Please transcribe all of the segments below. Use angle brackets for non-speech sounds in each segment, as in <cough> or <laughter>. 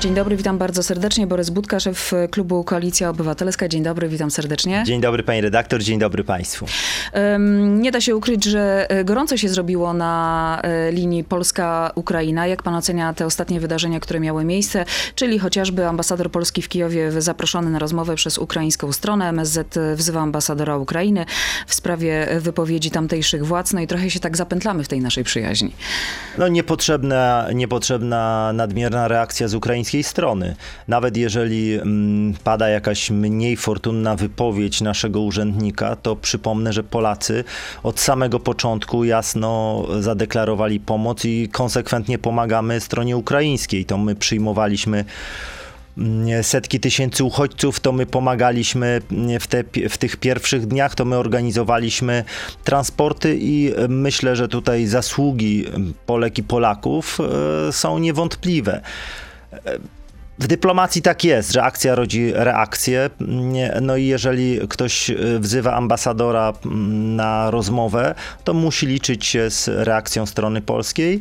Dzień dobry, witam bardzo serdecznie. Borys Budka, szef klubu Koalicja Obywatelska. Dzień dobry, witam serdecznie. Dzień dobry pani redaktor, dzień dobry państwu. Nie da się ukryć, że e, gorąco się zrobiło na e, linii Polska-Ukraina. Jak pan ocenia te ostatnie wydarzenia, które miały miejsce, czyli chociażby ambasador Polski w Kijowie zaproszony na rozmowę przez ukraińską stronę. MSZ wzywa ambasadora Ukrainy w sprawie wypowiedzi tamtejszych władz. No i trochę się tak zapętlamy w tej naszej przyjaźni. No niepotrzebna, niepotrzebna nadmierna reakcja z ukraińskiej strony. Nawet jeżeli mm, pada jakaś mniej fortunna wypowiedź naszego urzędnika, to przypomnę, że Polacy od samego początku jasno zadeklarowali pomoc i konsekwentnie pomagamy stronie ukraińskiej. To my przyjmowaliśmy mm, setki tysięcy uchodźców, to my pomagaliśmy w, te, w tych pierwszych dniach, to my organizowaliśmy transporty i myślę, że tutaj zasługi Polek i Polaków e, są niewątpliwe. W dyplomacji tak jest, że akcja rodzi reakcję. No i jeżeli ktoś wzywa ambasadora na rozmowę, to musi liczyć się z reakcją strony polskiej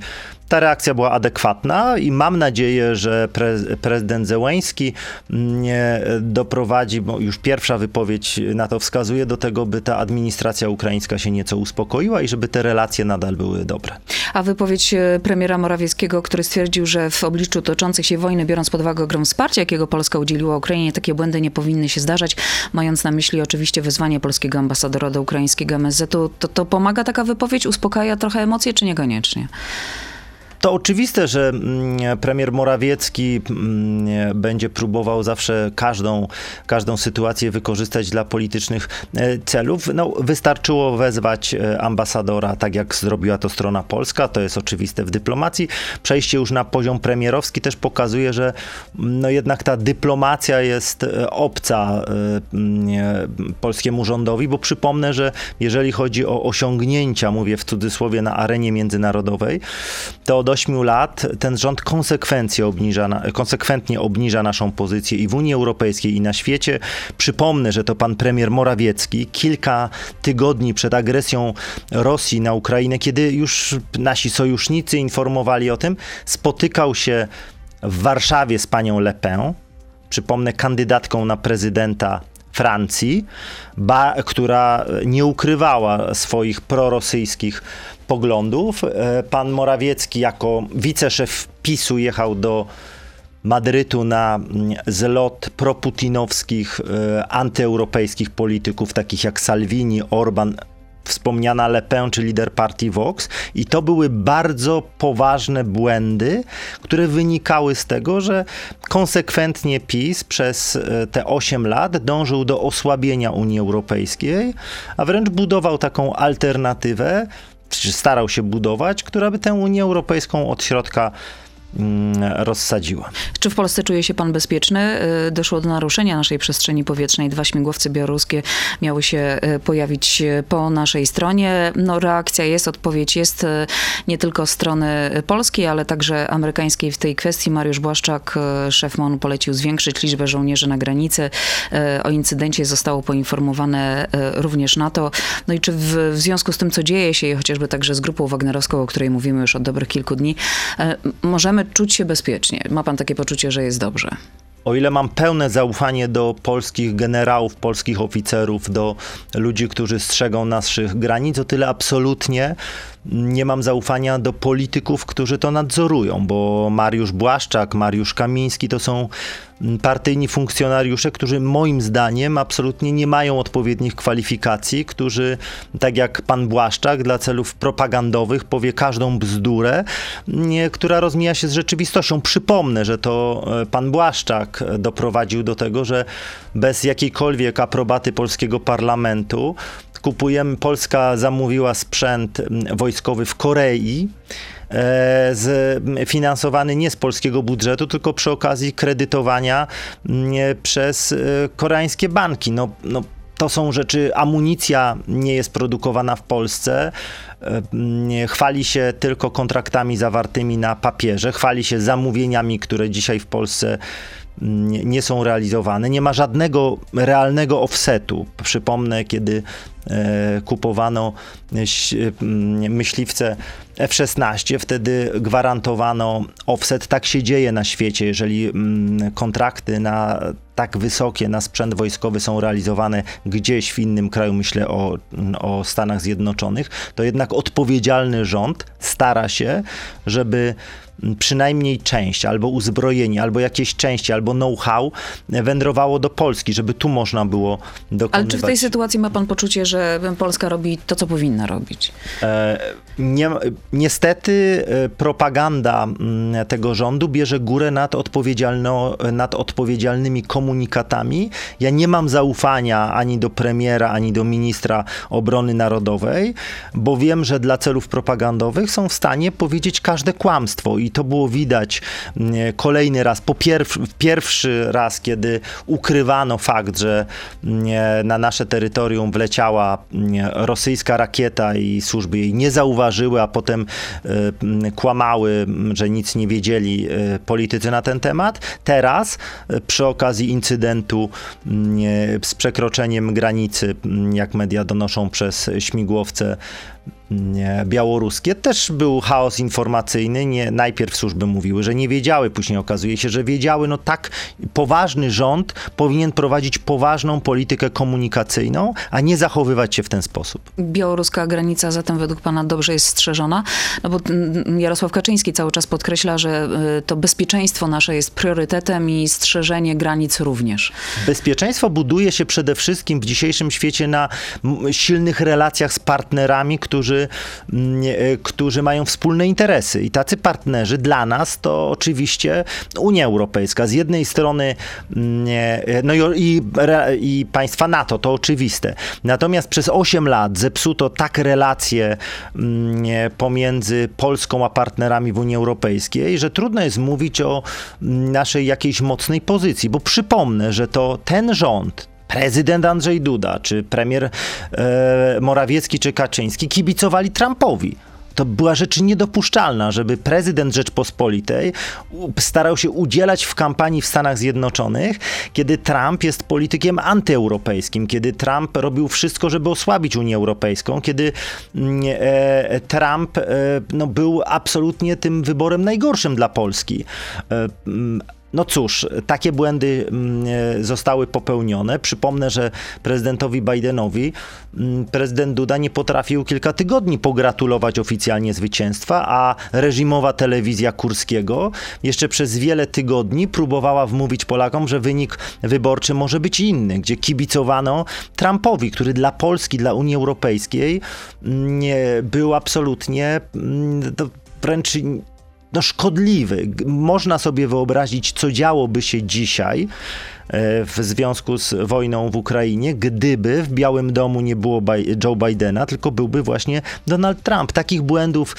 ta reakcja była adekwatna i mam nadzieję, że pre, prezydent Zełęński nie doprowadzi, bo już pierwsza wypowiedź na to wskazuje, do tego, by ta administracja ukraińska się nieco uspokoiła i żeby te relacje nadal były dobre. A wypowiedź e, premiera Morawieckiego, który stwierdził, że w obliczu toczących się wojny, biorąc pod uwagę ogrom wsparcia, jakiego Polska udzieliła Ukrainie, takie błędy nie powinny się zdarzać, mając na myśli oczywiście wezwanie polskiego ambasadora do ukraińskiego MSZ-u, to, to pomaga taka wypowiedź, uspokaja trochę emocje, czy niekoniecznie? To oczywiste, że mm, premier Morawiecki mm, będzie próbował zawsze każdą, każdą sytuację wykorzystać dla politycznych e, celów. No, wystarczyło wezwać e, ambasadora, tak jak zrobiła to strona polska, to jest oczywiste w dyplomacji. Przejście już na poziom premierowski też pokazuje, że mm, no, jednak ta dyplomacja jest e, obca polskiemu rządowi, bo przypomnę, że jeżeli chodzi o osiągnięcia, mówię w cudzysłowie, na arenie międzynarodowej, to od 8 lat ten rząd konsekwencje obniża, konsekwentnie obniża naszą pozycję i w Unii Europejskiej, i na świecie. Przypomnę, że to pan premier Morawiecki kilka tygodni przed agresją Rosji na Ukrainę, kiedy już nasi sojusznicy informowali o tym, spotykał się w Warszawie z panią Le Pen, przypomnę, kandydatką na prezydenta Francji, ba, która nie ukrywała swoich prorosyjskich poglądów. E, pan Morawiecki jako wiceszef PiSu jechał do Madrytu na mm, zlot proputinowskich, e, antyeuropejskich polityków, takich jak Salvini, Orban, wspomniana Le Pen czy lider partii Vox. I to były bardzo poważne błędy, które wynikały z tego, że konsekwentnie PiS przez e, te 8 lat dążył do osłabienia Unii Europejskiej, a wręcz budował taką alternatywę, czy starał się budować, która by tę Unię Europejską od środka rozsadziła. Czy w Polsce czuje się pan bezpieczny? Y, doszło do naruszenia naszej przestrzeni powietrznej. Dwa śmigłowce białoruskie miały się y, pojawić y, po naszej stronie. No, reakcja jest, odpowiedź jest nie tylko strony polskiej, ale także amerykańskiej w tej kwestii. Mariusz Błaszczak, szef MON, polecił zwiększyć liczbę żołnierzy na granicy. O incydencie zostało poinformowane również NATO. No i czy w, w związku z tym, co dzieje się, chociażby także z grupą wagnerowską, o której mówimy już od dobrych kilku dni, możemy możemy czuć się bezpiecznie. Ma pan takie poczucie, że jest dobrze? O ile mam pełne zaufanie do polskich generałów, polskich oficerów, do ludzi, którzy strzegą naszych granic, o tyle absolutnie nie mam zaufania do polityków, którzy to nadzorują, bo Mariusz Błaszczak, Mariusz Kamiński to są partyjni funkcjonariusze, którzy moim zdaniem absolutnie nie mają odpowiednich kwalifikacji, którzy, tak jak pan Błaszczak, dla celów propagandowych powie każdą bzdurę, nie, która rozmija się z rzeczywistością. Przypomnę, że to e, pan Błaszczak doprowadził do tego, że bez jakiejkolwiek aprobaty polskiego parlamentu kupujemy, Polska zamówiła sprzęt wojskowy w Korei, e, z, finansowany nie z polskiego budżetu, tylko przy okazji kredytowania przez e, koreańskie banki. No, no, to są rzeczy, amunicja nie jest produkowana w Polsce, chwali się tylko kontraktami zawartymi na papierze, chwali się zamówieniami, które dzisiaj w Polsce nie, są realizowane. Nie ma żadnego realnego offsetu. Przypomnę, kiedy e, kupowano e, myśliwce F-16, wtedy gwarantowano offset. Tak się dzieje na świecie, jeżeli kontrakty na tak wysokie na sprzęt wojskowy są realizowane gdzieś w innym kraju, myślę o, o Stanach Zjednoczonych, to jednak odpowiedzialny rząd stara się, żeby przynajmniej część, albo uzbrojenie, albo jakieś części, albo know-how wędrowało do Polski, żeby tu można było dokonywać. Ale czy w tej sytuacji ma pan poczucie, że Polska robi to, co powinna robić? E, nie, niestety e, propaganda mm, tego rządu bierze górę nad, odpowiedzialno, nad odpowiedzialnymi komunikatami. Ja nie mam zaufania ani do premiera, ani do ministra obrony narodowej, bo wiem, że dla celów propagandowych są w stanie powiedzieć każde kłamstwo i to było widać mm, kolejny raz, po pierwszy, pierwszy raz, kiedy ukrywano fakt, że mm, na nasze terytorium wleciała rosyjska rakieta i służby jej nie zauważyły, a potem y, kłamały, że nic nie wiedzieli y, politycy na ten temat. Teraz y, przy okazji incydentu z przekroczeniem granicy, jak media donoszą przez śmigłowce białoruskie też był chaos informacyjny. Nie, najpierw służby mówiły, że nie wiedziały, później okazuje się, że wiedziały. No tak, poważny rząd powinien prowadzić poważną politykę komunikacyjną, a nie zachowywać się w ten sposób. Białoruska granica zatem według pana dobrze jest strzeżona? No bo Jarosław Kaczyński cały czas podkreśla, że y, to bezpieczeństwo nasze jest priorytetem i strzeżenie granic również. Bezpieczeństwo buduje się przede wszystkim w dzisiejszym świecie na silnych relacjach z partnerami, którzy Mm, e, którzy, mają wspólne interesy. I tacy partnerzy dla nas to oczywiście Unia Europejska. Z jednej strony, mm, e, no i, i państwa NATO, to oczywiste. Natomiast przez 8 lat zepsuto tak relacje mm, e, pomiędzy Polską a partnerami w Unii Europejskiej, że trudno jest mówić o naszej jakiejś mocnej pozycji, bo przypomnę, że to ten rząd, prezydent Andrzej Duda, czy premier e, Morawiecki, czy Kaczyński kibicowali Trumpowi. To była rzecz niedopuszczalna, żeby prezydent Rzeczpospolitej starał się udzielać w kampanii w Stanach Zjednoczonych, kiedy Trump jest politykiem antyeuropejskim, kiedy Trump robił wszystko, żeby osłabić Unię Europejską, kiedy mm, e, Trump e, no, był absolutnie tym wyborem najgorszym dla Polski. E, mm, no cóż, takie błędy mm, e, zostały popełnione. Przypomnę, że prezydentowi Bidenowi mm, prezydent Duda nie potrafił kilka tygodni pogratulować oficjalnie zwycięstwa, a reżimowa telewizja Kurskiego jeszcze przez wiele tygodni próbowała wmówić Polakom, że wynik wyborczy może być inny, gdzie kibicowano Trumpowi, który dla Polski, dla Unii Europejskiej mm, był absolutnie wręcz no, szkodliwy. Można sobie wyobrazić, co działoby się dzisiaj e, w związku z wojną w Ukrainie, gdyby w Białym Domu nie było Joe Bidena, tylko byłby właśnie Donald Trump. Takich błędów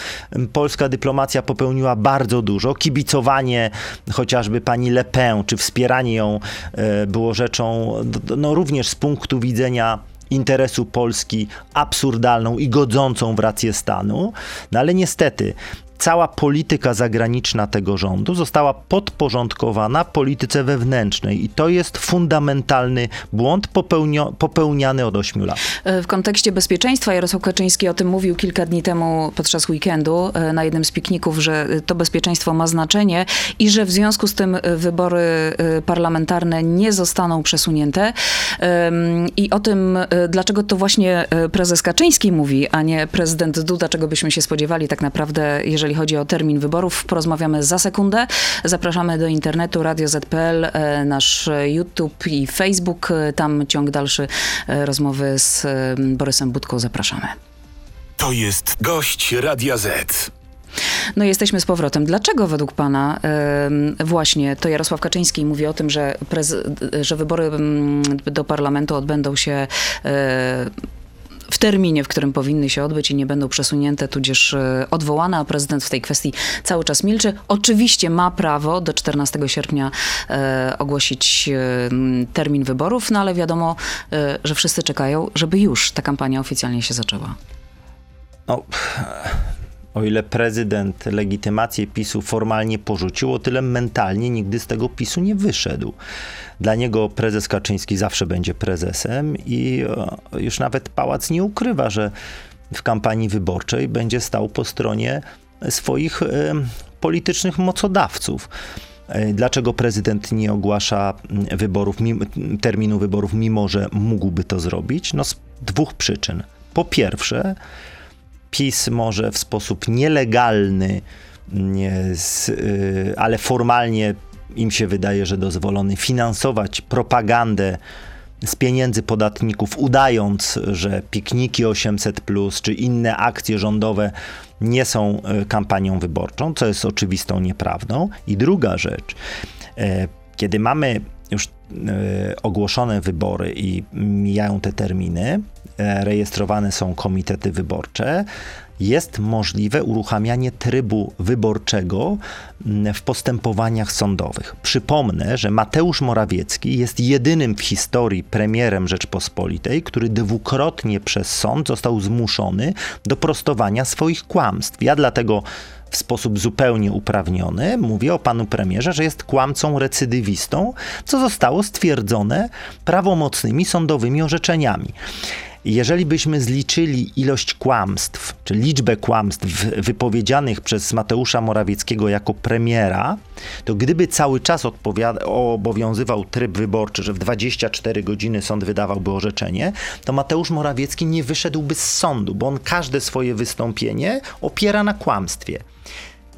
polska dyplomacja popełniła bardzo dużo. Kibicowanie chociażby pani Le Pen, czy wspieranie ją e, było rzeczą no, również z punktu widzenia interesu Polski absurdalną i godzącą w rację stanu. No ale niestety cała polityka zagraniczna tego rządu została podporządkowana polityce wewnętrznej i to jest fundamentalny błąd popełniany od 8 lat. E, w kontekście bezpieczeństwa Jarosław Kaczyński o tym mówił kilka dni temu podczas weekendu e, na jednym z pikników, że to bezpieczeństwo ma znaczenie i że w związku z tym e, wybory parlamentarne nie zostaną przesunięte. I o tym, dlaczego to właśnie prezes Kaczyński mówi, a nie prezydent Duda, czego byśmy się spodziewali tak naprawdę, jeżeli jeżeli chodzi o termin wyborów. Porozmawiamy za sekundę. Zapraszamy do internetu Radio ZPL, e, nasz YouTube i Facebook. E, tam ciąg dalszy e, rozmowy z Borysem Budką. Zapraszamy. To jest gość Radia Z. No jesteśmy z powrotem. Dlaczego według pana właśnie to Jarosław Kaczyński mówi o tym, że, że wybory do parlamentu odbędą się w terminie, w którym powinny się odbyć i nie będą przesunięte, tudzież e, odwołane, a prezydent w tej kwestii cały czas milczy. Oczywiście ma prawo do 14 sierpnia e, ogłosić e, termin wyborów, no ale wiadomo, że wszyscy czekają, żeby już ta kampania oficjalnie się zaczęła. no, o ile prezydent legitymację PiSu formalnie porzucił, o tyle mentalnie nigdy z tego PiSu nie wyszedł. Dla niego prezes Kaczyński zawsze będzie prezesem i już nawet pałac nie ukrywa, że w kampanii wyborczej będzie stał po stronie swoich politycznych mocodawców. E, dlaczego prezydent nie ogłasza wyborów, terminu wyborów, mimo że mógłby to zrobić? No z dwóch przyczyn. Po pierwsze, PiS może w sposób nielegalny, nie, z, y, ale formalnie im się wydaje, że dozwolony, finansować propagandę z pieniędzy podatników, udając, że pikniki 800 czy inne akcje rządowe nie są y, kampanią wyborczą, co jest oczywistą nieprawdą. I druga rzecz, kiedy mamy już ogłoszone wybory i mijają te terminy, E, rejestrowane są komitety wyborcze, jest możliwe uruchamianie trybu wyborczego mm, w postępowaniach sądowych. Przypomnę, że Mateusz Morawiecki jest jedynym w historii premierem Rzeczpospolitej, który dwukrotnie przez sąd został zmuszony do prostowania swoich kłamstw. Ja dlatego w sposób zupełnie uprawniony mówię o panu premierze, że jest kłamcą recydywistą, co zostało stwierdzone prawomocnymi sądowymi orzeczeniami. Jeżeli byśmy zliczyli ilość kłamstw, czy liczbę kłamstw wypowiedzianych przez Mateusza Morawieckiego jako premiera, to gdyby cały czas obowiązywał tryb wyborczy, że w 24 godziny sąd wydawałby orzeczenie, to Mateusz Morawiecki nie wyszedłby z sądu, bo on każde swoje wystąpienie opiera na kłamstwie.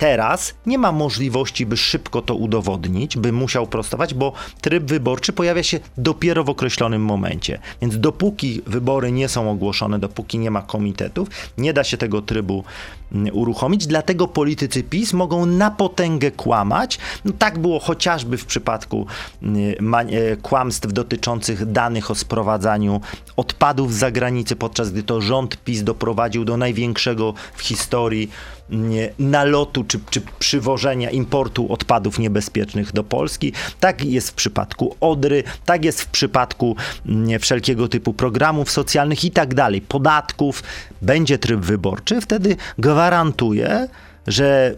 Teraz nie ma możliwości, by szybko to udowodnić, by musiał prostować, bo tryb wyborczy pojawia się dopiero w określonym momencie. Więc dopóki wybory nie są ogłoszone, dopóki nie ma komitetów, nie da się tego trybu mm, uruchomić. Dlatego politycy PiS mogą na potęgę kłamać. No, tak było chociażby w przypadku mm, e, kłamstw dotyczących danych o sprowadzaniu odpadów z zagranicy, podczas gdy to rząd PiS doprowadził do największego w historii nalotu czy, czy przywożenia, importu odpadów niebezpiecznych do Polski. Tak jest w przypadku Odry, tak jest w przypadku wszelkiego typu programów socjalnych i tak dalej, podatków. Będzie tryb wyborczy, wtedy gwarantuję, że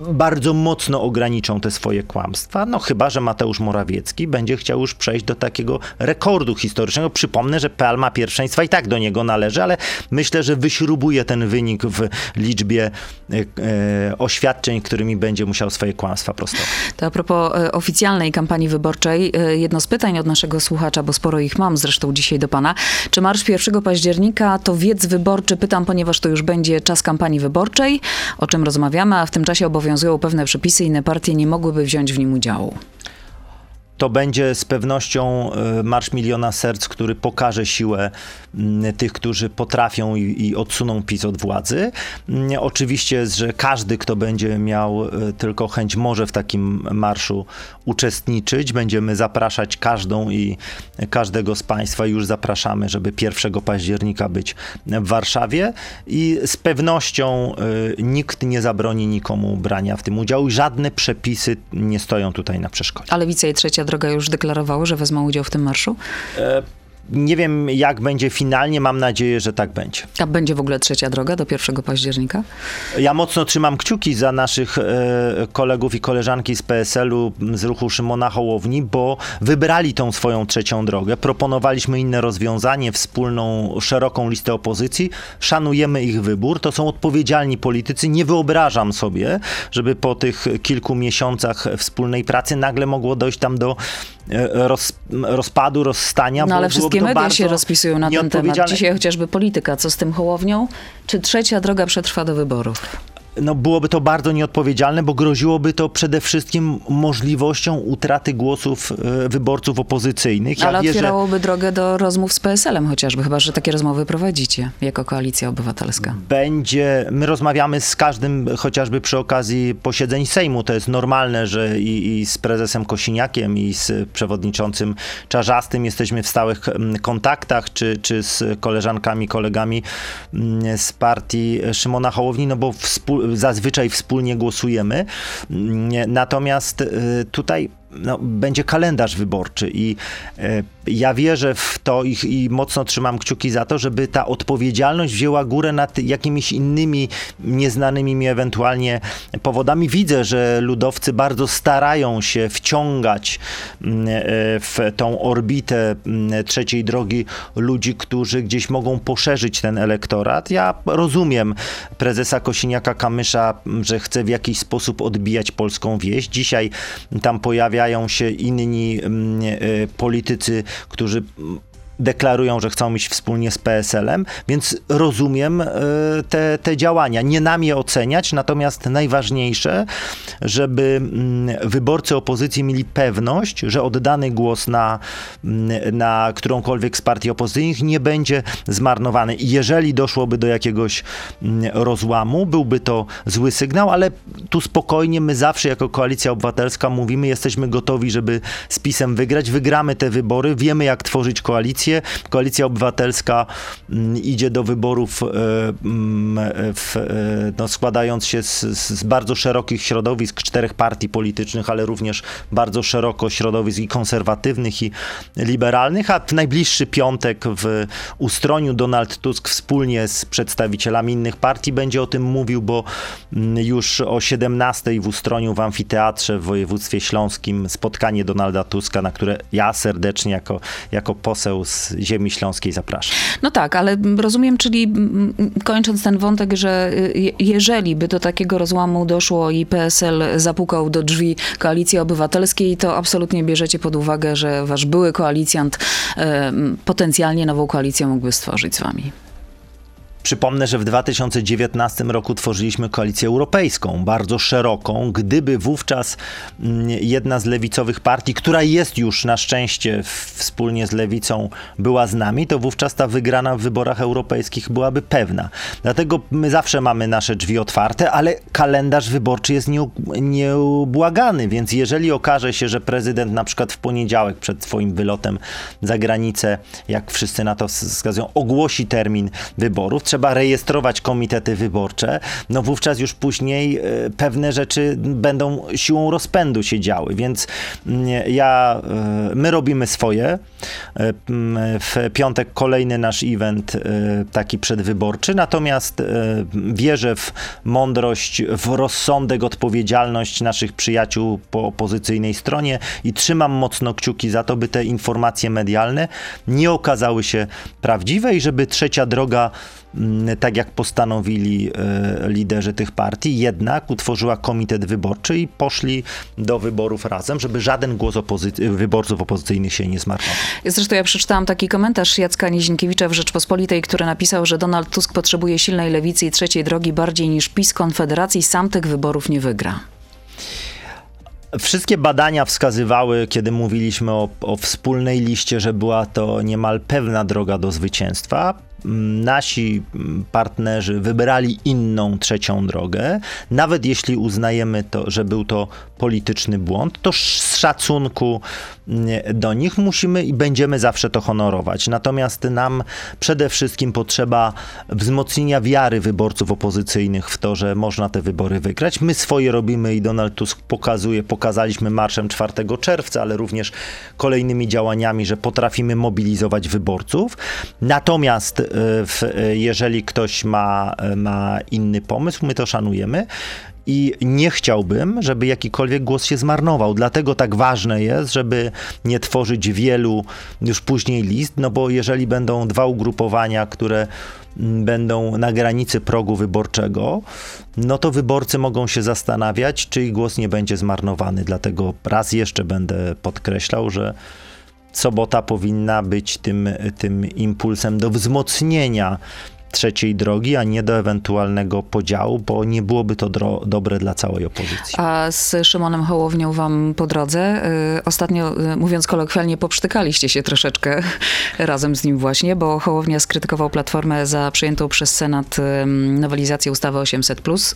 bardzo mocno ograniczą te swoje kłamstwa, no chyba, że Mateusz Morawiecki będzie chciał już przejść do takiego rekordu historycznego. Przypomnę, że PL ma pierwszeństwa i tak do niego należy, ale myślę, że wyśrubuje ten wynik w liczbie e, e oświadczeń, którymi będzie musiał swoje kłamstwa prostować. To a propos e, oficjalnej kampanii wyborczej, e, jedno z pytań od naszego słuchacza, bo sporo ich mam zresztą dzisiaj do pana. Czy marsz 1 października to wiec wyborczy? Pytam, ponieważ to już będzie czas kampanii wyborczej, o czym rozmawiamy, a w tym czasie obowiązuje obowiązują pewne przepisy, inne partie nie mogłyby wziąć w nim udziału to będzie z pewnością e, Marsz Miliona Serc, który pokaże siłę tych, którzy potrafią i, i odsuną PiS od władzy. Oczywiście, że każdy, kto będzie miał e, tylko chęć, może w takim marszu uczestniczyć. Będziemy zapraszać każdą i każdego z Państwa. Już zapraszamy, żeby 1 października być w Warszawie i z pewnością e, nikt nie zabroni nikomu brania w tym udziału żadne przepisy nie stoją tutaj na przeszkodzie. Ale Lewica i Trzecia Droga już deklarowały, że wezmą udział w tym marszu? E nie wiem, jak będzie finalnie, mam nadzieję, że tak będzie. A będzie w ogóle trzecia droga do 1 października? Ja mocno trzymam kciuki za naszych e, kolegów i koleżanki z PSL-u, z ruchu Szymona Hołowni, bo wybrali tą swoją trzecią drogę. Proponowaliśmy inne rozwiązanie, wspólną, szeroką listę opozycji. Szanujemy ich wybór. To są odpowiedzialni politycy. Nie wyobrażam sobie, żeby po tych kilku miesiącach wspólnej pracy nagle mogło dojść tam do e, roz, rozpadu, rozstania. No ale wszystkie Wszystkie media się rozpisują na ten temat. Dzisiaj chociażby polityka. Co z tym Hołownią? Czy trzecia droga przetrwa do wyborów? No byłoby to bardzo nieodpowiedzialne, bo groziłoby to przede wszystkim możliwością utraty głosów e, wyborców opozycyjnych. Ja Ale wierzę, otwierałoby drogę do rozmów z PSL-em chociażby, chyba że takie rozmowy prowadzicie jako koalicja obywatelska. Będzie, my rozmawiamy z każdym chociażby przy okazji posiedzeń Sejmu. To jest normalne, że i, i z prezesem Kosiniakiem i z przewodniczącym Czarzastym jesteśmy w stałych kontaktach, czy, czy z koleżankami, kolegami z partii Szymona Hołowni, no bo współ, zazwyczaj wspólnie głosujemy. Natomiast y, tutaj no, będzie kalendarz wyborczy i e, ja wierzę w to i, i, mocno trzymam kciuki za to, żeby ta odpowiedzialność wzięła górę nad jakimiś innymi nieznanymi mi ewentualnie powodami. Widzę, że ludowcy bardzo starają się wciągać mm, e, w tą orbitę mm, trzeciej drogi ludzi, którzy gdzieś mogą poszerzyć ten elektorat. Ja rozumiem prezesa Kosiniaka-Kamysza, że chce w jakiś sposób odbijać polską wieś. Dzisiaj tam pojawiają się inni mm, e, politycy, którzy deklarują, że chcą iść wspólnie z PSL-em, więc rozumiem e, te, te działania. Nie nam je oceniać, natomiast najważniejsze, żeby mm, wyborcy opozycji mieli pewność, że oddany głos na, mm, na którąkolwiek z partii opozycyjnych nie będzie zmarnowany. I jeżeli doszłoby do jakiegoś mm, rozłamu, byłby to zły sygnał, ale tu spokojnie my zawsze jako Koalicja Obywatelska mówimy, jesteśmy gotowi, żeby z PiSem wygrać. Wygramy te wybory, wiemy jak tworzyć koalicję, koalicję. Koalicja Obywatelska mm, idzie do wyborów e, mm, w, e, no, składając się z, z, bardzo szerokich środowisk, czterech partii politycznych, ale również bardzo szeroko środowisk i konserwatywnych, i liberalnych, a w najbliższy piątek w Ustroniu Donald Tusk wspólnie z przedstawicielami innych partii będzie o tym mówił, bo mm, już o 17 w Ustroniu w amfiteatrze w województwie śląskim spotkanie Donalda Tuska, na które ja serdecznie jako, jako poseł z z ziemi śląskiej zapraszam. No tak, ale rozumiem, czyli kończąc ten wątek, że y, jeżeli by do takiego rozłamu doszło i PSL zapukał do drzwi Koalicji Obywatelskiej, to absolutnie bierzecie pod uwagę, że wasz były koalicjant potencjalnie nową koalicję mógłby stworzyć z wami. Przypomnę, że w 2019 roku tworzyliśmy koalicję europejską, bardzo szeroką. Gdyby wówczas mm, jedna z lewicowych partii, która jest już na szczęście wspólnie z lewicą, była z nami, to wówczas ta wygrana w wyborach europejskich byłaby pewna. Dlatego my zawsze mamy nasze drzwi otwarte, ale kalendarz wyborczy jest nieubłagany, więc jeżeli okaże się, że prezydent na przykład w poniedziałek przed swoim wylotem za granicę, jak wszyscy na to wskazują, ogłosi termin wyborów, trzeba rejestrować komitety wyborcze, no wówczas już później e, pewne rzeczy będą siłą rozpędu się działy, więc mm, ja, e, my robimy swoje. E, w piątek kolejny nasz event taki przedwyborczy, natomiast wierzę w mądrość, w rozsądek, odpowiedzialność naszych przyjaciół po opozycyjnej stronie i trzymam mocno kciuki za to, by te informacje medialne nie okazały się prawdziwe i żeby trzecia droga Mm, tak jak postanowili e, liderzy tych partii, jednak utworzyła komitet wyborczy i poszli do wyborów razem, żeby żaden głos opozy- wyborców opozycyjnych się nie zmarnował. Zresztą ja przeczytałam taki komentarz Jacka Nizinkiewicza w Rzeczpospolitej, który napisał, że Donald Tusk potrzebuje silnej lewicy i trzeciej drogi bardziej niż PiS Konfederacji, sam tych wyborów nie wygra. Wszystkie badania wskazywały, kiedy mówiliśmy o, o, wspólnej liście, że była to niemal pewna droga do zwycięstwa nasi partnerzy wybrali inną trzecią drogę, nawet jeśli uznajemy to, że był to polityczny błąd, to z szacunku do nich musimy i będziemy zawsze to honorować. Natomiast nam przede wszystkim potrzeba wzmocnienia wiary wyborców opozycyjnych w to, że można te wybory wygrać. My swoje robimy i Donald Tusk pokazuje, pokazaliśmy marszem 4 czerwca, ale również kolejnymi działaniami, że potrafimy mobilizować wyborców. Natomiast jeżeli ktoś ma, ma inny pomysł, my to szanujemy. I nie chciałbym, żeby jakikolwiek głos się zmarnował. Dlatego tak ważne jest, żeby nie tworzyć wielu już później list, no bo jeżeli będą dwa ugrupowania, które będą na granicy progu wyborczego, no to wyborcy mogą się zastanawiać, czy ich głos nie będzie zmarnowany. Dlatego raz jeszcze będę podkreślał, że sobota powinna być tym, tym impulsem do wzmocnienia trzeciej drogi, a nie do ewentualnego podziału, bo nie byłoby to dobre dla całej opozycji. A z Szymonem Hołownią wam po drodze, y, ostatnio y, mówiąc kolokwialnie, poprztykaliście się troszeczkę <laughs> razem z nim właśnie, bo Hołownia skrytykował Platformę za przyjętą przez Senat y, nowelizację ustawy 800+,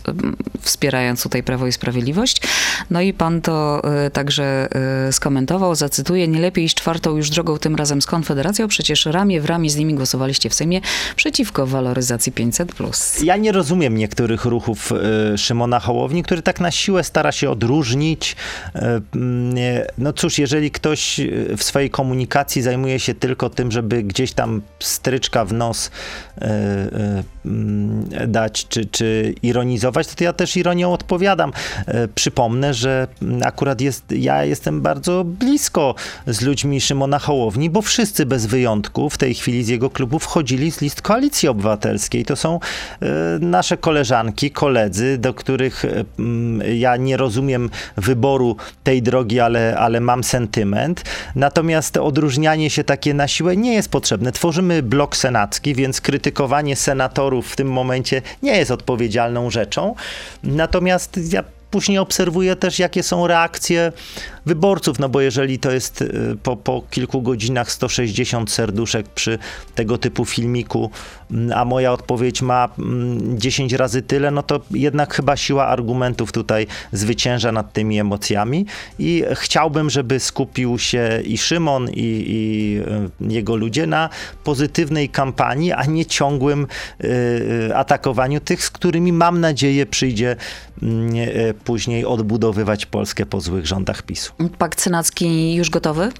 wspierając tutaj Prawo i Sprawiedliwość. No i pan to także skomentował, zacytuję, nie lepiej iść czwartą już drogą tym razem z Konfederacją, przecież ramię w ramię z nimi głosowaliście w Sejmie przeciwko walorom waloryzacji 500+. Ja nie rozumiem niektórych ruchów y, Szymona Hołowni, który tak na siłę stara się odróżnić. Y, no cóż, jeżeli ktoś w swojej komunikacji zajmuje się tylko tym, żeby gdzieś tam stryczka w nos dać, czy, czy ironizować, to, to ja też ironią odpowiadam. Przypomnę, że akurat jest, ja jestem bardzo blisko z ludźmi Szymona Hołowni, bo wszyscy bez wyjątku w tej chwili z jego klubu wchodzili z list Koalicji Obywatelskiej. To są e, nasze koleżanki, koledzy, do których e, ja nie rozumiem wyboru tej drogi, ale, ale mam sentyment. Natomiast odróżnianie się takie na siłę nie jest potrzebne. Tworzymy blok senacki, więc krytykowanie senatorów w tym momencie nie jest odpowiedzialną rzeczą. Natomiast ja później obserwuję też, jakie są reakcje wyborców, no bo jeżeli to jest y, po, po kilku godzinach 160 serduszek przy tego typu filmiku, mm, a moja odpowiedź ma 10 mm, razy tyle, no to jednak chyba siła argumentów tutaj zwycięża nad tymi emocjami. I chciałbym, żeby skupił się i Szymon, i, i y, jego ludzie na pozytywnej kampanii, a nie ciągłym y, atakowaniu tych, z którymi mam nadzieję przyjdzie później odbudowywać Polskę po złych rządach PiSu. Pakt senacki już gotowy?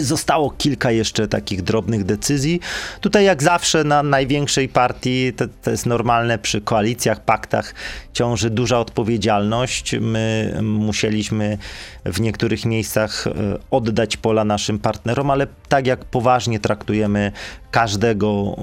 Zostało kilka jeszcze takich drobnych decyzji. Tutaj, jak zawsze, na największej partii, to, to, jest normalne przy koalicjach, paktach, ciąży duża odpowiedzialność. My musieliśmy w niektórych miejscach e, oddać pola naszym partnerom, ale tak jak poważnie traktujemy każdego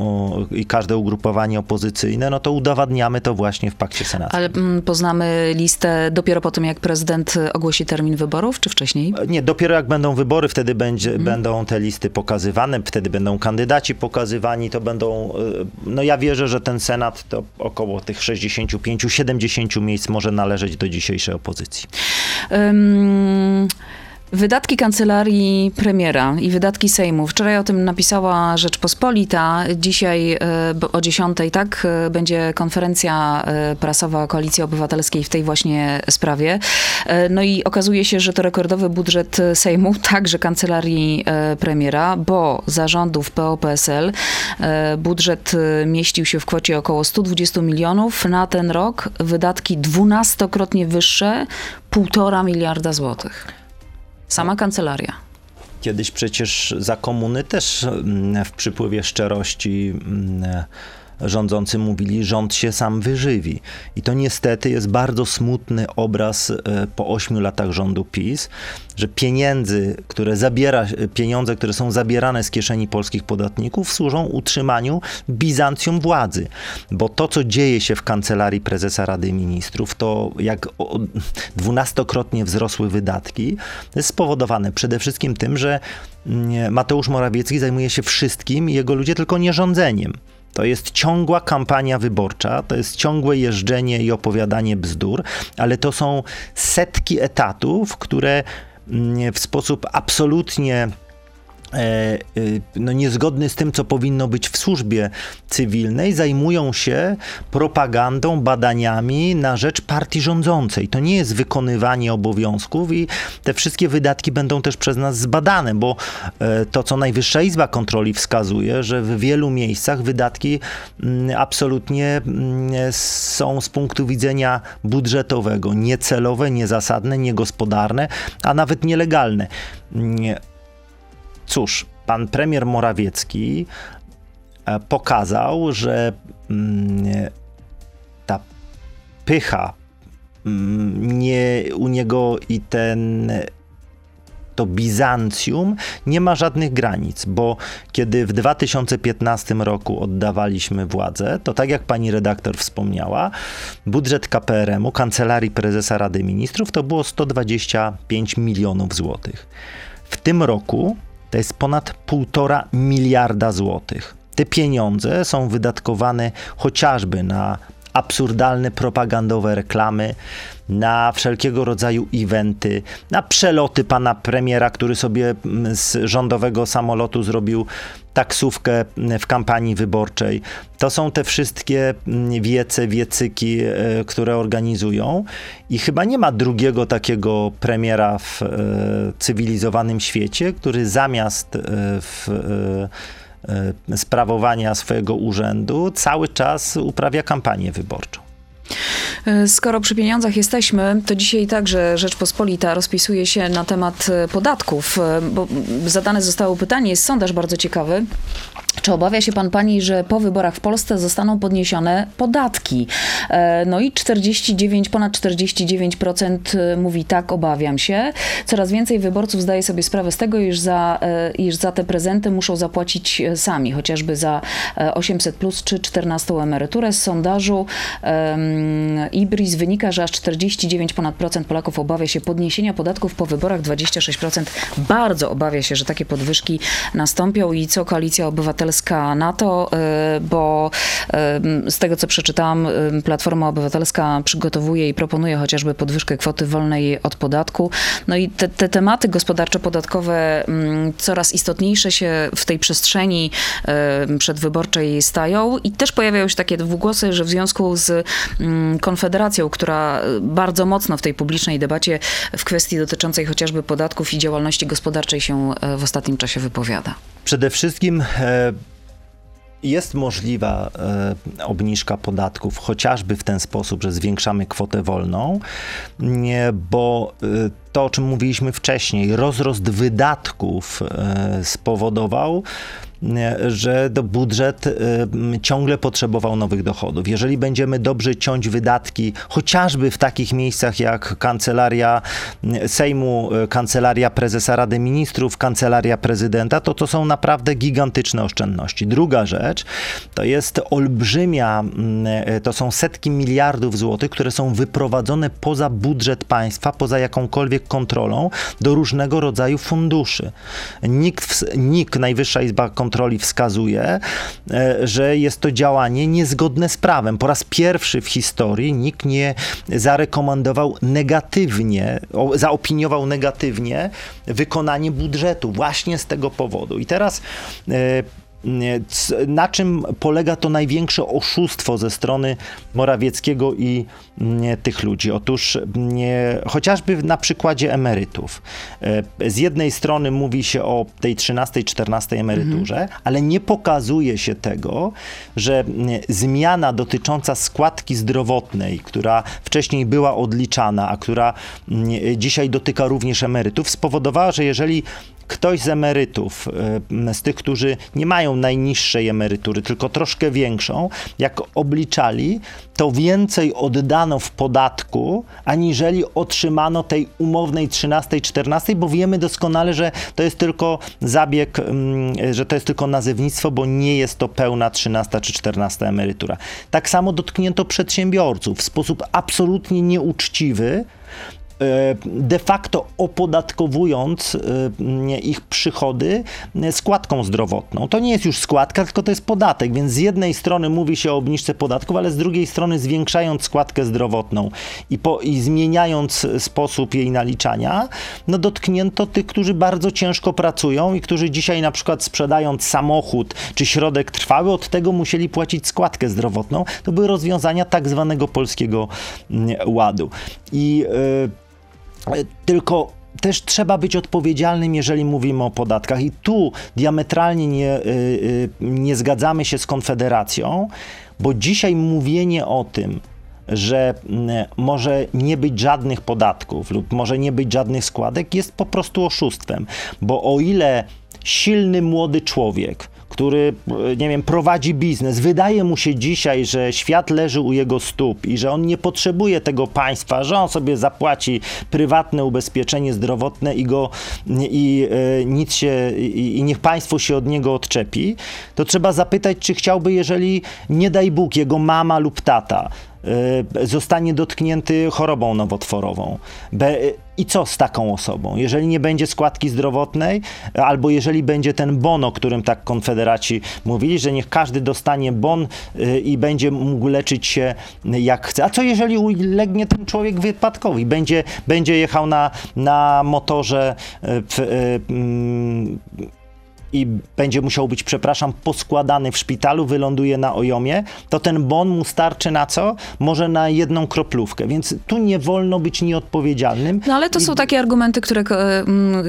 i każde ugrupowanie opozycyjne, no to udowadniamy to właśnie w pakcie senackim. Ale mm, poznamy listę dopiero po tym, jak prezydent ogłosi termin wyborów, czy wcześniej? Nie, dopiero jak będą wybory, wtedy będzie, hmm. będą te listy pokazywane, wtedy będą kandydaci pokazywani, to będą, e, no ja wierzę, że ten senat to około tych 65-70 miejsc może należeć do dzisiejszej opozycji. Um... Wydatki kancelarii premiera i wydatki Sejmu. Wczoraj o tym napisała Rzeczpospolita. Dzisiaj e, o 10 tak e, będzie konferencja e, prasowa Koalicji Obywatelskiej w tej właśnie sprawie. No i okazuje się, że to rekordowy budżet Sejmu, <laughs> także kancelarii premiera, bo zarządów PO-PSL budżet mieścił się w kwocie około 120 milionów. Na ten rok wydatki dwunastokrotnie wyższe, półtora miliarda złotych. Sama kancelaria. Kiedyś przecież za komuny też mm, w przypływie szczerości mm, rządzący mówili, rząd się sam wyżywi. I to niestety jest bardzo smutny obraz e, po ośmiu latach rządu PiS, że pieniędzy, które zabiera, pieniądze, które są zabierane z kieszeni polskich podatników, służą utrzymaniu Bizancjum władzy. Bo to, co dzieje się w kancelarii prezesa Rady Ministrów, to jak dwunastokrotnie wzrosły wydatki, jest spowodowane przede wszystkim tym, że mm, Mateusz Morawiecki zajmuje się wszystkim i jego ludzie tylko nierządzeniem. To jest ciągła kampania wyborcza, to jest ciągłe jeżdżenie i opowiadanie bzdur, ale to są setki etatów, które mm, w sposób absolutnie no, niezgodny z tym, co powinno być w służbie cywilnej, zajmują się propagandą, badaniami na rzecz partii rządzącej. To nie jest wykonywanie obowiązków i te wszystkie wydatki będą też przez nas zbadane, bo e, to, co Najwyższa Izba Kontroli wskazuje, że w wielu miejscach wydatki mm, absolutnie mm, są z punktu widzenia budżetowego niecelowe, niezasadne, niegospodarne, a nawet nielegalne mm, Cóż, pan premier Morawiecki e, pokazał, że mm, ta pycha mm, nie u niego i ten to Bizancjum nie ma żadnych granic, bo kiedy w 2015 roku oddawaliśmy władzę, to tak jak pani redaktor wspomniała, budżet KPRM-u, Kancelarii Prezesa Rady Ministrów, to było 125 milionów złotych. W tym roku to jest ponad półtora miliarda złotych. Te pieniądze są wydatkowane chociażby na absurdalne propagandowe reklamy, na wszelkiego rodzaju eventy, na przeloty pana premiera, który sobie mm, z rządowego samolotu zrobił taksówkę mm, w kampanii wyborczej. To są te wszystkie mm, wiece, wiecyki, e, które organizują i chyba nie ma drugiego takiego premiera w e, cywilizowanym świecie, który zamiast e, w sprawowania swojego urzędu, cały czas uprawia kampanię wyborczą. E, skoro przy pieniądzach jesteśmy, to dzisiaj także Rzeczpospolita rozpisuje się na temat e, podatków, e, bo zadane zostało pytanie, jest sondaż bardzo ciekawy. Czy obawia się pan pani, że po wyborach w Polsce zostaną podniesione podatki? No i 49, ponad 49% mówi tak, obawiam się. Coraz więcej wyborców zdaje sobie sprawę z tego, iż za, iż za te prezenty muszą zapłacić sami, chociażby za 800 plus czy 14 emeryturę. Z sondażu um, Ibris wynika, że aż 49 ponad procent Polaków obawia się podniesienia podatków po wyborach, 26% bardzo obawia się, że takie podwyżki nastąpią i co Koalicja Obywatelska na to, e, bo z tego co przeczytałam, Platforma Obywatelska przygotowuje i proponuje chociażby podwyżkę kwoty wolnej od podatku. No i te, te tematy gospodarczo-podatkowe coraz istotniejsze się w tej przestrzeni przedwyborczej stają i też pojawiają się takie dwugłosy, że w związku z Konfederacją, która bardzo mocno w tej publicznej debacie w kwestii dotyczącej chociażby podatków i działalności gospodarczej się w ostatnim czasie wypowiada. Przede wszystkim e, jest możliwa e, obniżka podatków, chociażby w ten sposób, że zwiększamy kwotę wolną, nie, bo to, o czym mówiliśmy wcześniej, rozrost wydatków spowodował, że to budżet y, ciągle potrzebował nowych dochodów. Jeżeli będziemy dobrze ciąć wydatki, chociażby w takich miejscach jak kancelaria Sejmu, y, kancelaria prezesa Rady Ministrów, kancelaria prezydenta, to to są naprawdę gigantyczne oszczędności. Druga rzecz to jest olbrzymia, to są setki miliardów złotych, które są wyprowadzone poza budżet państwa, poza jakąkolwiek kontrolą do różnego rodzaju funduszy. Nikt, NIK, Najwyższa Izba Kontroli, Kontroli wskazuje, e, że jest to działanie niezgodne z prawem. Po raz pierwszy w historii nikt nie zarekomendował negatywnie, zaopiniował negatywnie wykonanie budżetu właśnie z tego powodu. I teraz e, na czym polega to największe oszustwo ze strony Morawieckiego i tych ludzi? Otóż chociażby na przykładzie emerytów. E, z jednej strony mówi się o tej 13, 14 emeryturze, mhm. ale nie pokazuje się tego, że zmiana dotycząca składki zdrowotnej, która wcześniej była odliczana, a która dzisiaj dotyka również emerytów, spowodowała, że jeżeli ktoś z emerytów, e, z tych, którzy nie mają najniższej emerytury, tylko troszkę większą, jak obliczali, to więcej oddano w podatku, aniżeli otrzymano tej umownej 13, 14, bo wiemy doskonale, że to jest tylko zabieg, mm, że to jest tylko nazewnictwo, bo nie jest to pełna 13 czy 14 emerytura. Tak samo dotknięto przedsiębiorców w sposób absolutnie nieuczciwy, de facto opodatkowując e, ich przychody e, składką zdrowotną. To nie jest już składka, tylko to jest podatek, więc z jednej strony mówi się o obniżce podatków, ale z drugiej strony zwiększając składkę zdrowotną i, po, i zmieniając sposób jej naliczania, no dotknięto tych, którzy bardzo ciężko pracują i którzy dzisiaj na przykład sprzedając samochód czy środek trwały, od tego musieli płacić składkę zdrowotną. To były rozwiązania tak zwanego polskiego mm, ładu. I yy, tylko też trzeba być odpowiedzialnym, jeżeli mówimy o podatkach. I tu diametralnie nie, y, y, nie zgadzamy się z Konfederacją, bo dzisiaj mówienie o tym, że może nie być żadnych podatków lub może nie być żadnych składek, jest po prostu oszustwem. Bo o ile silny młody człowiek który, nie wiem, prowadzi biznes, wydaje mu się dzisiaj, że świat leży u jego stóp i że on nie potrzebuje tego państwa, że on sobie zapłaci prywatne ubezpieczenie zdrowotne i go i e, nic się i, i niech państwo się od niego odczepi, to trzeba zapytać, czy chciałby, jeżeli nie daj Bóg, jego mama lub tata zostanie dotknięty chorobą nowotworową. I co z taką osobą? Jeżeli nie będzie składki zdrowotnej, albo jeżeli będzie ten bon, o którym tak konfederaci mówili, że niech każdy dostanie bon y, i będzie mógł leczyć się jak chce. A co jeżeli ulegnie ten człowiek wypadkowi? Będzie, będzie jechał na, na motorze y, w, i będzie musiał być, przepraszam, poskładany w szpitalu, wyląduje na ojomie, to ten bon mu starczy na co? Może na jedną kroplówkę, więc tu nie wolno być nieodpowiedzialnym. No ale to są takie argumenty, które e, mm,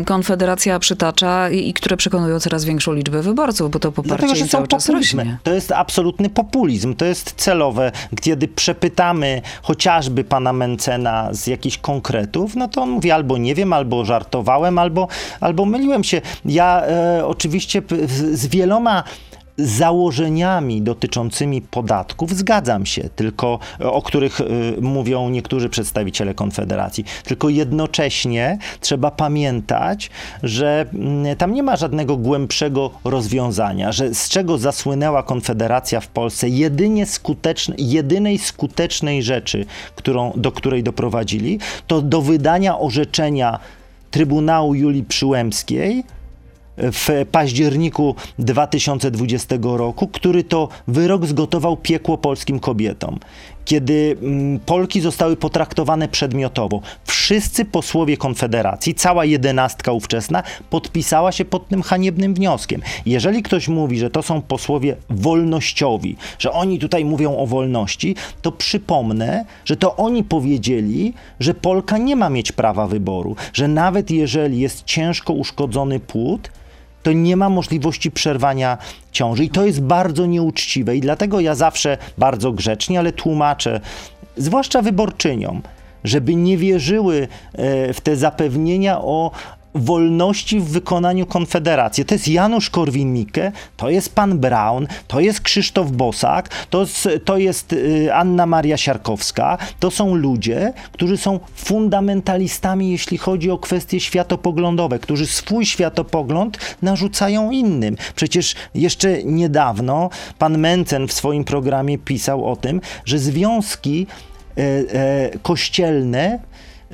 e, Konfederacja przytacza i, i które przekonują coraz większą liczbę wyborców, bo to poparcie Dlatego, że cały czas rośnie. To jest absolutny populizm, to jest celowe. Kiedy przepytamy chociażby pana Mencena z jakichś konkretów, no to on mówi albo nie wiem, albo żartowałem, albo, albo myliłem się. Ja e, oczywiście z wieloma założeniami dotyczącymi podatków zgadzam się, tylko e, o których y, mówią niektórzy przedstawiciele Konfederacji. Tylko jednocześnie trzeba pamiętać, że mm, tam nie ma żadnego głębszego rozwiązania, że z czego zasłynęła Konfederacja w Polsce, jedynie skuteczne, jedynej skutecznej rzeczy, którą, do której doprowadzili, to do wydania orzeczenia Trybunału Julii Przyłębskiej, w październiku 2020 roku, który to wyrok zgotował piekło polskim kobietom. Kiedy mm, Polki zostały potraktowane przedmiotowo, wszyscy posłowie Konfederacji, cała jedenastka ówczesna, podpisała się pod tym haniebnym wnioskiem. Jeżeli ktoś mówi, że to są posłowie wolnościowi, że oni tutaj mówią o wolności, to przypomnę, że to oni powiedzieli, że Polka nie ma mieć prawa wyboru, że nawet jeżeli jest ciężko uszkodzony płód, to nie ma możliwości przerwania ciąży. I to jest bardzo nieuczciwe. I dlatego ja zawsze bardzo grzecznie, ale tłumaczę, zwłaszcza wyborczyniom, żeby nie wierzyły e, w te zapewnienia o wolności w wykonaniu Konfederacji. To jest Janusz Korwin-Mikke, to jest pan Braun, to jest Krzysztof Bosak, to, to jest y, Anna Maria Siarkowska. To są ludzie, którzy są fundamentalistami, jeśli chodzi o kwestie światopoglądowe, którzy swój światopogląd narzucają innym. Przecież jeszcze niedawno pan Mencen w swoim programie pisał o tym, że związki e, e, kościelne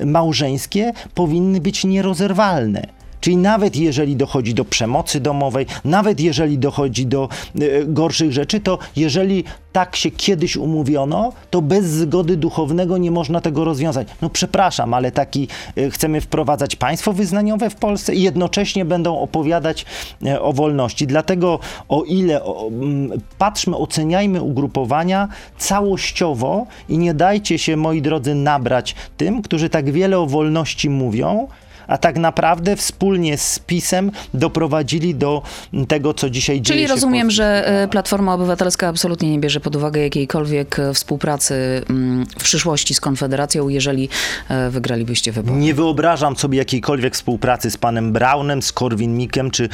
małżeńskie powinny być nierozerwalne. Czyli nawet jeżeli dochodzi do przemocy domowej, nawet jeżeli dochodzi do e, gorszych rzeczy, to jeżeli tak się kiedyś umówiono, to bez zgody duchownego nie można tego rozwiązać. No przepraszam, ale taki e, chcemy wprowadzać państwo wyznaniowe w Polsce i jednocześnie będą opowiadać e, o wolności. Dlatego o ile o, patrzmy, oceniajmy ugrupowania całościowo i nie dajcie się, moi drodzy, nabrać tym, którzy tak wiele o wolności mówią, a tak naprawdę wspólnie z PiSem doprowadzili do tego, co dzisiaj dzieje Czyli się w rozumiem, że e. Platforma Obywatelska absolutnie nie bierze pod uwagę jakiejkolwiek e, współpracy mm, w przyszłości z Konfederacją, jeżeli e, wygralibyście wybory. Nie wyobrażam sobie jakiejkolwiek współpracy z panem Braunem, z Korwin Mikem, czy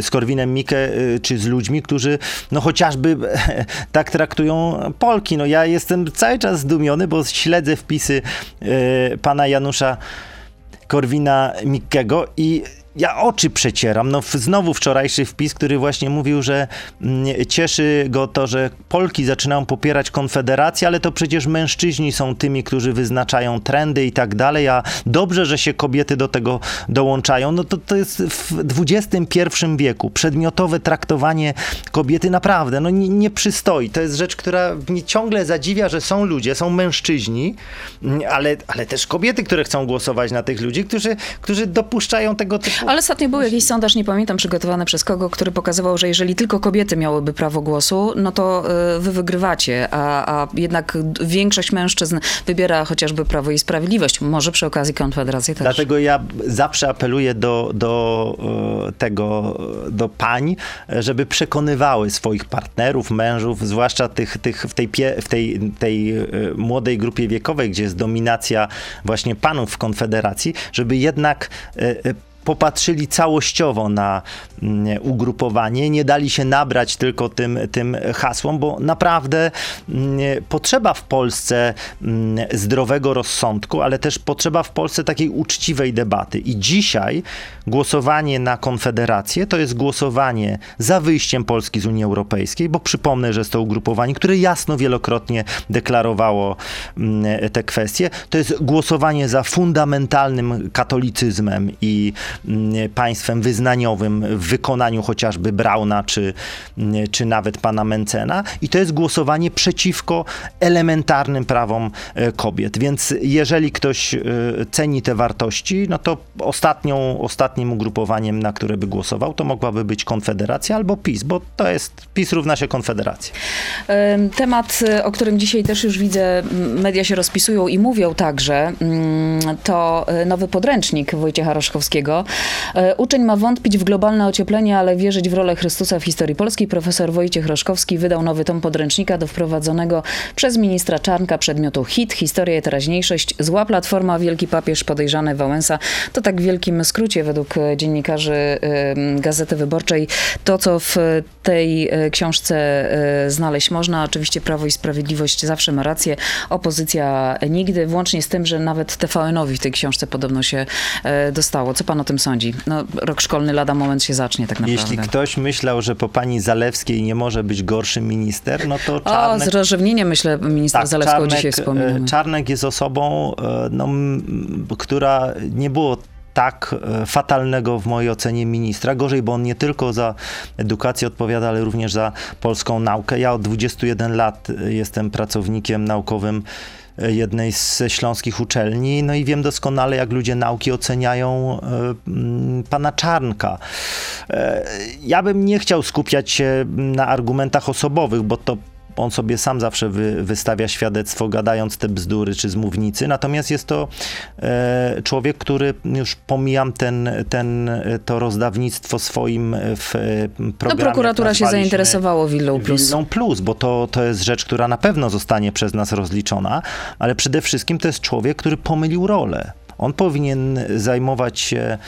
z Korwinem Mikke, czy z ludźmi, którzy no chociażby <laughs> tak traktują Polki. No ja jestem cały czas zdumiony, bo śledzę wpisy pana Janusza Korwina Mikkego i ja oczy przecieram. No, znowu wczorajszy wpis, który właśnie mówił, że mm, cieszy go to, że Polki zaczynają popierać Konfederację, ale to przecież mężczyźni są tymi, którzy wyznaczają trendy i tak dalej, a dobrze, że się kobiety do tego dołączają. No to, to jest w XXI wieku przedmiotowe traktowanie kobiety naprawdę no, nie, nie przystoi. To jest rzecz, która mnie ciągle zadziwia, że są ludzie, są mężczyźni, mm, ale, ale też kobiety, które chcą głosować na tych ludzi, którzy, którzy dopuszczają tego typu Ale ostatnio był jakiś sondaż, nie pamiętam, przygotowany przez kogo, który pokazywał, że jeżeli tylko kobiety miałyby prawo głosu, no to y, wy wygrywacie, a, a jednak większość mężczyzn wybiera chociażby Prawo i Sprawiedliwość. Może przy okazji Konfederację też. Dlatego ja zawsze apeluję do, do e, tego, e, do pań, e, żeby przekonywały swoich partnerów, mężów, zwłaszcza tych, tych w tej, w tej, tej e, młodej grupie wiekowej, gdzie jest dominacja właśnie panów w Konfederacji, żeby jednak e, e, popatrzyli całościowo na mm, ugrupowanie, nie dali się nabrać tylko tym, tym hasłom, bo naprawdę mm, potrzeba w Polsce mm, zdrowego rozsądku, ale też potrzeba w Polsce takiej uczciwej debaty. I dzisiaj głosowanie na Konfederację to jest głosowanie za wyjściem Polski z Unii Europejskiej, bo przypomnę, że jest to ugrupowanie, które jasno wielokrotnie deklarowało te kwestie. To jest głosowanie za fundamentalnym katolicyzmem i państwem wyznaniowym w wykonaniu chociażby Brauna czy, mm, czy nawet pana Mencena i to jest głosowanie przeciwko elementarnym prawom e, kobiet. Więc jeżeli ktoś e, ceni te wartości, no to ostatnią, ostatnim ugrupowaniem, na które by głosował, to mogłaby być Konfederacja albo PiS, bo to jest PiS równa się Konfederacja. Temat, o którym dzisiaj też już widzę, media się rozpisują i mówią także, to nowy podręcznik Wojciecha Roszkowskiego. Uczeń ma wątpić w globalne ocieplenie, ale wierzyć w rolę Chrystusa w historii polskiej. Profesor Wojciech Roszkowski wydał nowy tom podręcznika do wprowadzonego przez ministra Czarnka przedmiotu HIT, Historia i teraźniejszość, zła platforma, wielki papież, podejrzany Wałęsa. To tak w wielkim skrócie według dziennikarzy Gazety Wyborczej. To, co w tej e, książce e, znaleźć można. Oczywiście Prawo i Sprawiedliwość zawsze ma rację, opozycja nigdy, włącznie z tym, że nawet TVN-owi w tej książce podobno się e, dostało. Co pan o tym sądzi? No, rok szkolny lada moment się zacznie tak naprawdę. Jeśli ktoś myślał, że po pani Zalewskiej nie może być gorszy minister, no to Czarnek... O, z rozrzewnieniem myślę minister tak, Zalewską Czarnek, dzisiaj wspominamy. Czarnek jest osobą, no, która nie było tak e, fatalnego w mojej ocenie ministra. Gorzej, bo on nie tylko za edukację odpowiada, ale również za polską naukę. Ja od 21 lat e, jestem pracownikiem naukowym e, jednej z śląskich uczelni, no i wiem doskonale, jak ludzie nauki oceniają pana Czarnka. Ja bym nie chciał skupiać się na argumentach osobowych, bo to on sobie sam zawsze wy, wystawia świadectwo, gadając te bzdury czy z mównicy. Natomiast jest to e, człowiek, który już pomijam ten, ten, to rozdawnictwo swoim w e, programie. No prokuratura się zainteresowała Willą Plus. Willą Plus, bo to, to jest rzecz, która na pewno zostanie przez nas rozliczona, ale przede wszystkim to jest człowiek, który pomylił rolę. On powinien zajmować się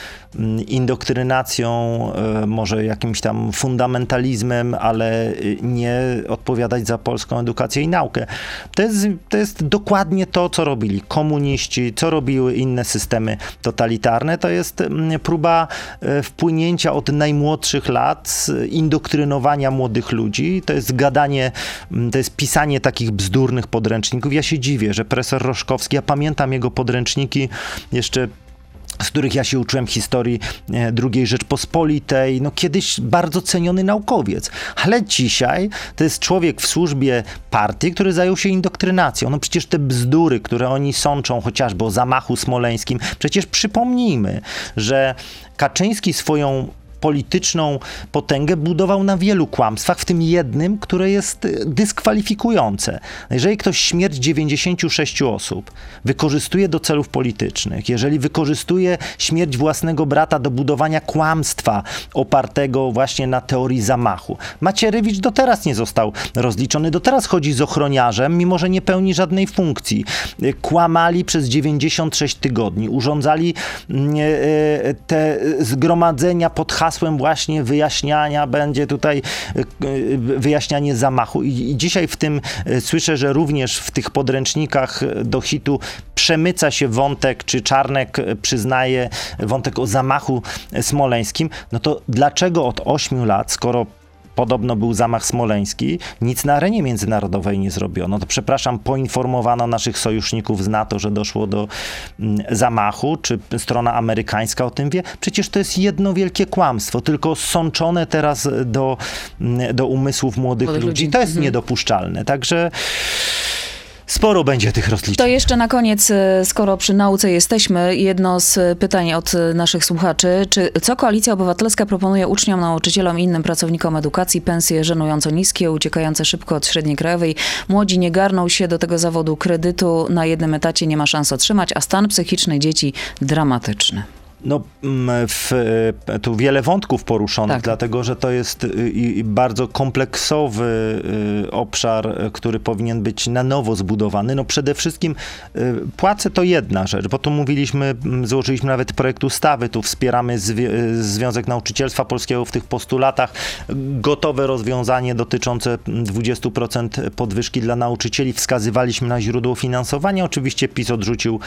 indoktrynacją, e, może jakimś tam fundamentalizmem, ale nie odpowiadać za polską edukację i naukę. To jest, to jest dokładnie to, co robili komuniści, co robiły inne systemy totalitarne. To jest mm, próba e, wpłynięcia od najmłodszych lat, indoktrynowania młodych ludzi. To jest gadanie, mm, to jest pisanie takich bzdurnych podręczników. Ja się dziwię, że profesor Roszkowski, ja pamiętam jego podręczniki jeszcze z których ja się uczyłem historii e, II Rzeczpospolitej, no kiedyś bardzo ceniony naukowiec, ale dzisiaj to jest człowiek w służbie partii, który zajął się indoktrynacją. No przecież te bzdury, które oni sączą chociażby o zamachu smoleńskim, przecież przypomnijmy, że Kaczyński swoją polityczną potęgę budował na wielu kłamstwach, w tym jednym, które jest y, dyskwalifikujące. Jeżeli ktoś śmierć 96 osób wykorzystuje do celów politycznych, jeżeli wykorzystuje śmierć własnego brata do budowania kłamstwa opartego właśnie na teorii zamachu. Macierewicz do teraz nie został rozliczony, do teraz chodzi z ochroniarzem, mimo że nie pełni żadnej funkcji. Y, kłamali przez 96 tygodni, urządzali mm, y, te zgromadzenia pod hasłem hasłem właśnie wyjaśniania będzie tutaj e, e, wyjaśnianie zamachu. I, dzisiaj w tym e, słyszę, że również w tych podręcznikach do hitu przemyca się wątek, czy Czarnek przyznaje wątek o zamachu smoleńskim, no to dlaczego od 8 lat, skoro podobno był zamach smoleński, nic na arenie międzynarodowej nie zrobiono. To przepraszam, poinformowano naszych sojuszników z NATO, że doszło do mm, zamachu, czy strona amerykańska o tym wie. Przecież to jest jedno wielkie kłamstwo, tylko sączone teraz do, mm, do umysłów młodych, młodych ludzi. ludzi. To jest mhm. niedopuszczalne. Także sporo będzie tych rozliczeń. To jeszcze na koniec, e, skoro przy nauce jesteśmy, jedno z pytań od naszych słuchaczy. Czy co Koalicja Obywatelska proponuje uczniom, nauczycielom i innym pracownikom edukacji? Pensje żenująco niskie, uciekające szybko od średniej krajowej. Młodzi nie garną się do tego zawodu kredytu, na jednym etacie nie ma szans otrzymać, a stan psychiczny dzieci dramatyczny. No, mm, w, e, tu wiele wątków poruszonych, tak. dlatego że to jest y, bardzo kompleksowy y, obszar, który powinien być na nowo zbudowany. No przede wszystkim y, płace to jedna rzecz, bo tu mówiliśmy, złożyliśmy nawet projekt ustawy, tu wspieramy Związek Nauczycielstwa Polskiego w tych postulatach, gotowe rozwiązanie dotyczące 20% podwyżki dla nauczycieli. Wskazywaliśmy na źródło finansowania. Oczywiście PiS odrzucił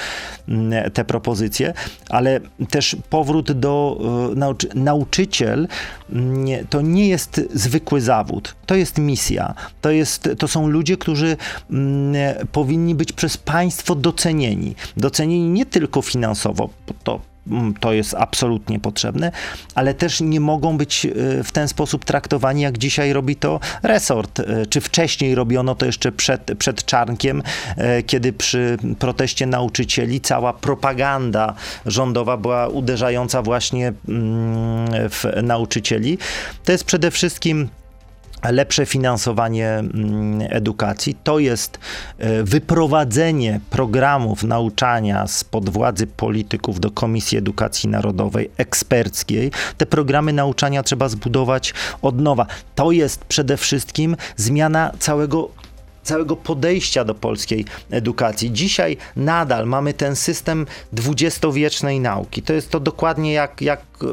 te propozycje, ale też też powrót do e, nauczy nauczyciel nie, to nie jest zwykły zawód, to jest misja. To, jest, to są ludzie, którzy mm, powinni być przez państwo docenieni. Docenieni nie tylko finansowo, to mm, to jest absolutnie potrzebne, ale też nie mogą być e, w ten sposób traktowani, jak dzisiaj robi to resort, e, czy wcześniej robiono to jeszcze przed, przed Czarnkiem, e, kiedy przy proteście nauczycieli cała propaganda rządowa była uderzająca właśnie mm, w nauczycieli. To jest przede wszystkim lepsze finansowanie mm, edukacji, to jest e, wyprowadzenie programów nauczania spod władzy polityków do Komisji Edukacji Narodowej, eksperckiej. Te programy nauczania trzeba zbudować od nowa. To jest przede wszystkim zmiana całego całego podejścia do polskiej edukacji. Dzisiaj nadal mamy ten system dwudziestowiecznej nauki. To jest to dokładnie jak, jak e,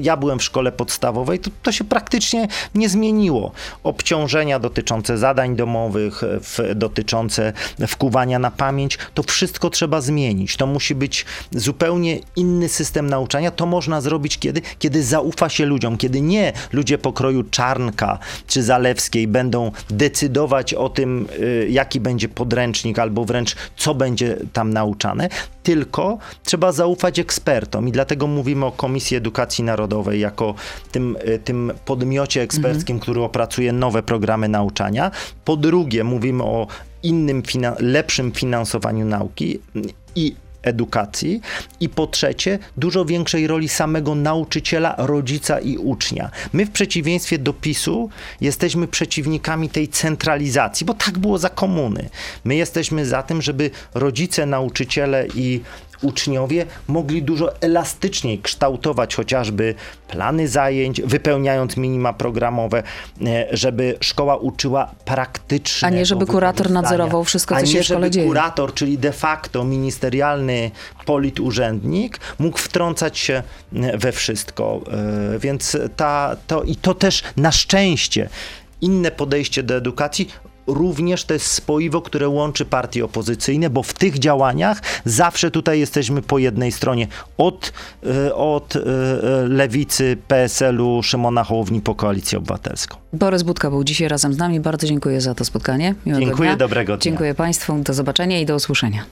ja byłem w szkole podstawowej, to, to się praktycznie nie zmieniło. Obciążenia dotyczące zadań domowych, e, w, dotyczące wkuwania na pamięć, to wszystko trzeba zmienić. To musi być zupełnie inny system nauczania. To można zrobić kiedy? Kiedy zaufa się ludziom, kiedy nie ludzie pokroju Czarnka czy Zalewskiej będą decydować o tym, jaki będzie podręcznik, albo wręcz co będzie tam nauczane, tylko trzeba zaufać ekspertom i dlatego mówimy o Komisji Edukacji Narodowej jako tym, y, tym podmiocie eksperckim, który opracuje nowe programy nauczania. Po drugie, mówimy o innym, lepszym finansowaniu nauki i edukacji i po trzecie dużo większej roli samego nauczyciela, rodzica i ucznia. My w przeciwieństwie do PiSu jesteśmy przeciwnikami tej centralizacji, bo tak było za komuny. My jesteśmy za tym, żeby rodzice, nauczyciele i uczniowie mogli dużo elastyczniej kształtować chociażby plany zajęć, wypełniając minima programowe, e, żeby szkoła uczyła praktycznie. A nie, żeby kurator nadzorował wszystko, co się w szkole żeby dzieje. kurator, czyli de facto ministerialny politurzędnik mógł wtrącać się we wszystko. E, Więc ta, to, i to też na szczęście inne podejście do edukacji również to jest spoiwo, które łączy partie opozycyjne, bo w tych działaniach zawsze tutaj jesteśmy po jednej stronie. Od, e, od e, lewicy, PSL-u, Szymona Hołowni po Koalicję Obywatelską. Borys Budka był dzisiaj razem z nami. Bardzo dziękuję za to spotkanie. Miłego Dziękuję, dnia. dobrego dnia. Dziękuję Państwu. Do zobaczenia i do usłyszenia.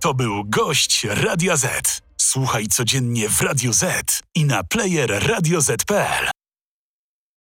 To był gość Radia Z. Słuchaj codziennie w Radio Z i na player radioz.pl.